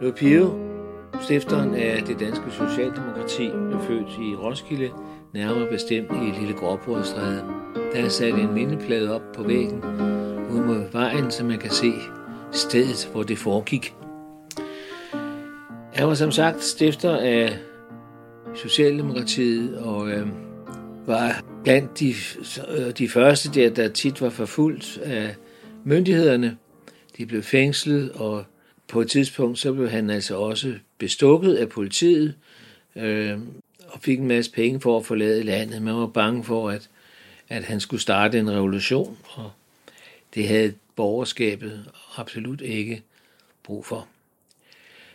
Louis Pio, stifteren af det danske socialdemokrati, blev født i Roskilde, nærmere bestemt i Lille Gråbrødstræde. Der er sat en mindeplade op på væggen ud mod vejen, så man kan se stedet, hvor det foregik. Han var som sagt stifter af Socialdemokratiet og øh, var blandt de, øh, de første der, der tit var forfulgt af myndighederne. De blev fængslet, og på et tidspunkt så blev han altså også bestukket af politiet øh, og fik en masse penge for at forlade landet. Man var bange for, at, at han skulle starte en revolution, og det havde borgerskabet absolut ikke brug for.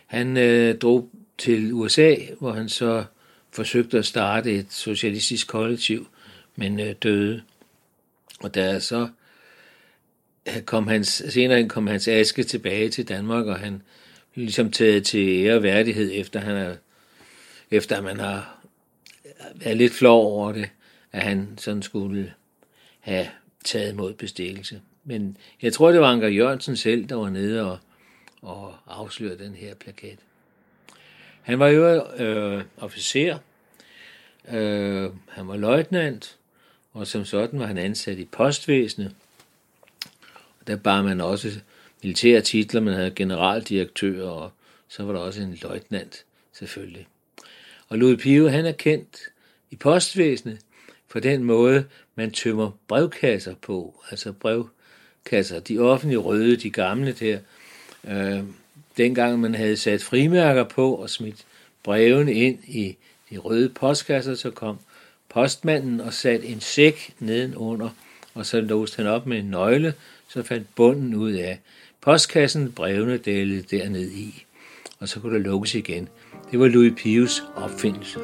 Han øh, drog til USA, hvor han så forsøgte at starte et socialistisk kollektiv, men øh, døde. Og der er så kom hans, senere kom hans aske tilbage til Danmark, og han ligesom taget til ære og værdighed, efter, han er, efter man har været lidt flov over det, at han sådan skulle have taget mod bestikkelse. Men jeg tror, det var Anker Jørgensen selv, der var nede og, og afslørede den her plakat. Han var jo øh, officer, øh, han var løjtnant, og som sådan var han ansat i postvæsenet. Der bar man også militære titler, man havde generaldirektør, og så var der også en løjtnant, selvfølgelig. Og Louis Pio, han er kendt i postvæsenet for den måde, man tømmer brevkasser på, altså brevkasser, de offentlige røde, de gamle der, øh, dengang man havde sat frimærker på og smidt brevene ind i de røde postkasser, så kom postmanden og satte en sæk nedenunder, og så låste han op med en nøgle, så fandt bunden ud af postkassen, brevene dælede derned i, og så kunne der lukkes igen. Det var Louis Pius opfindelse.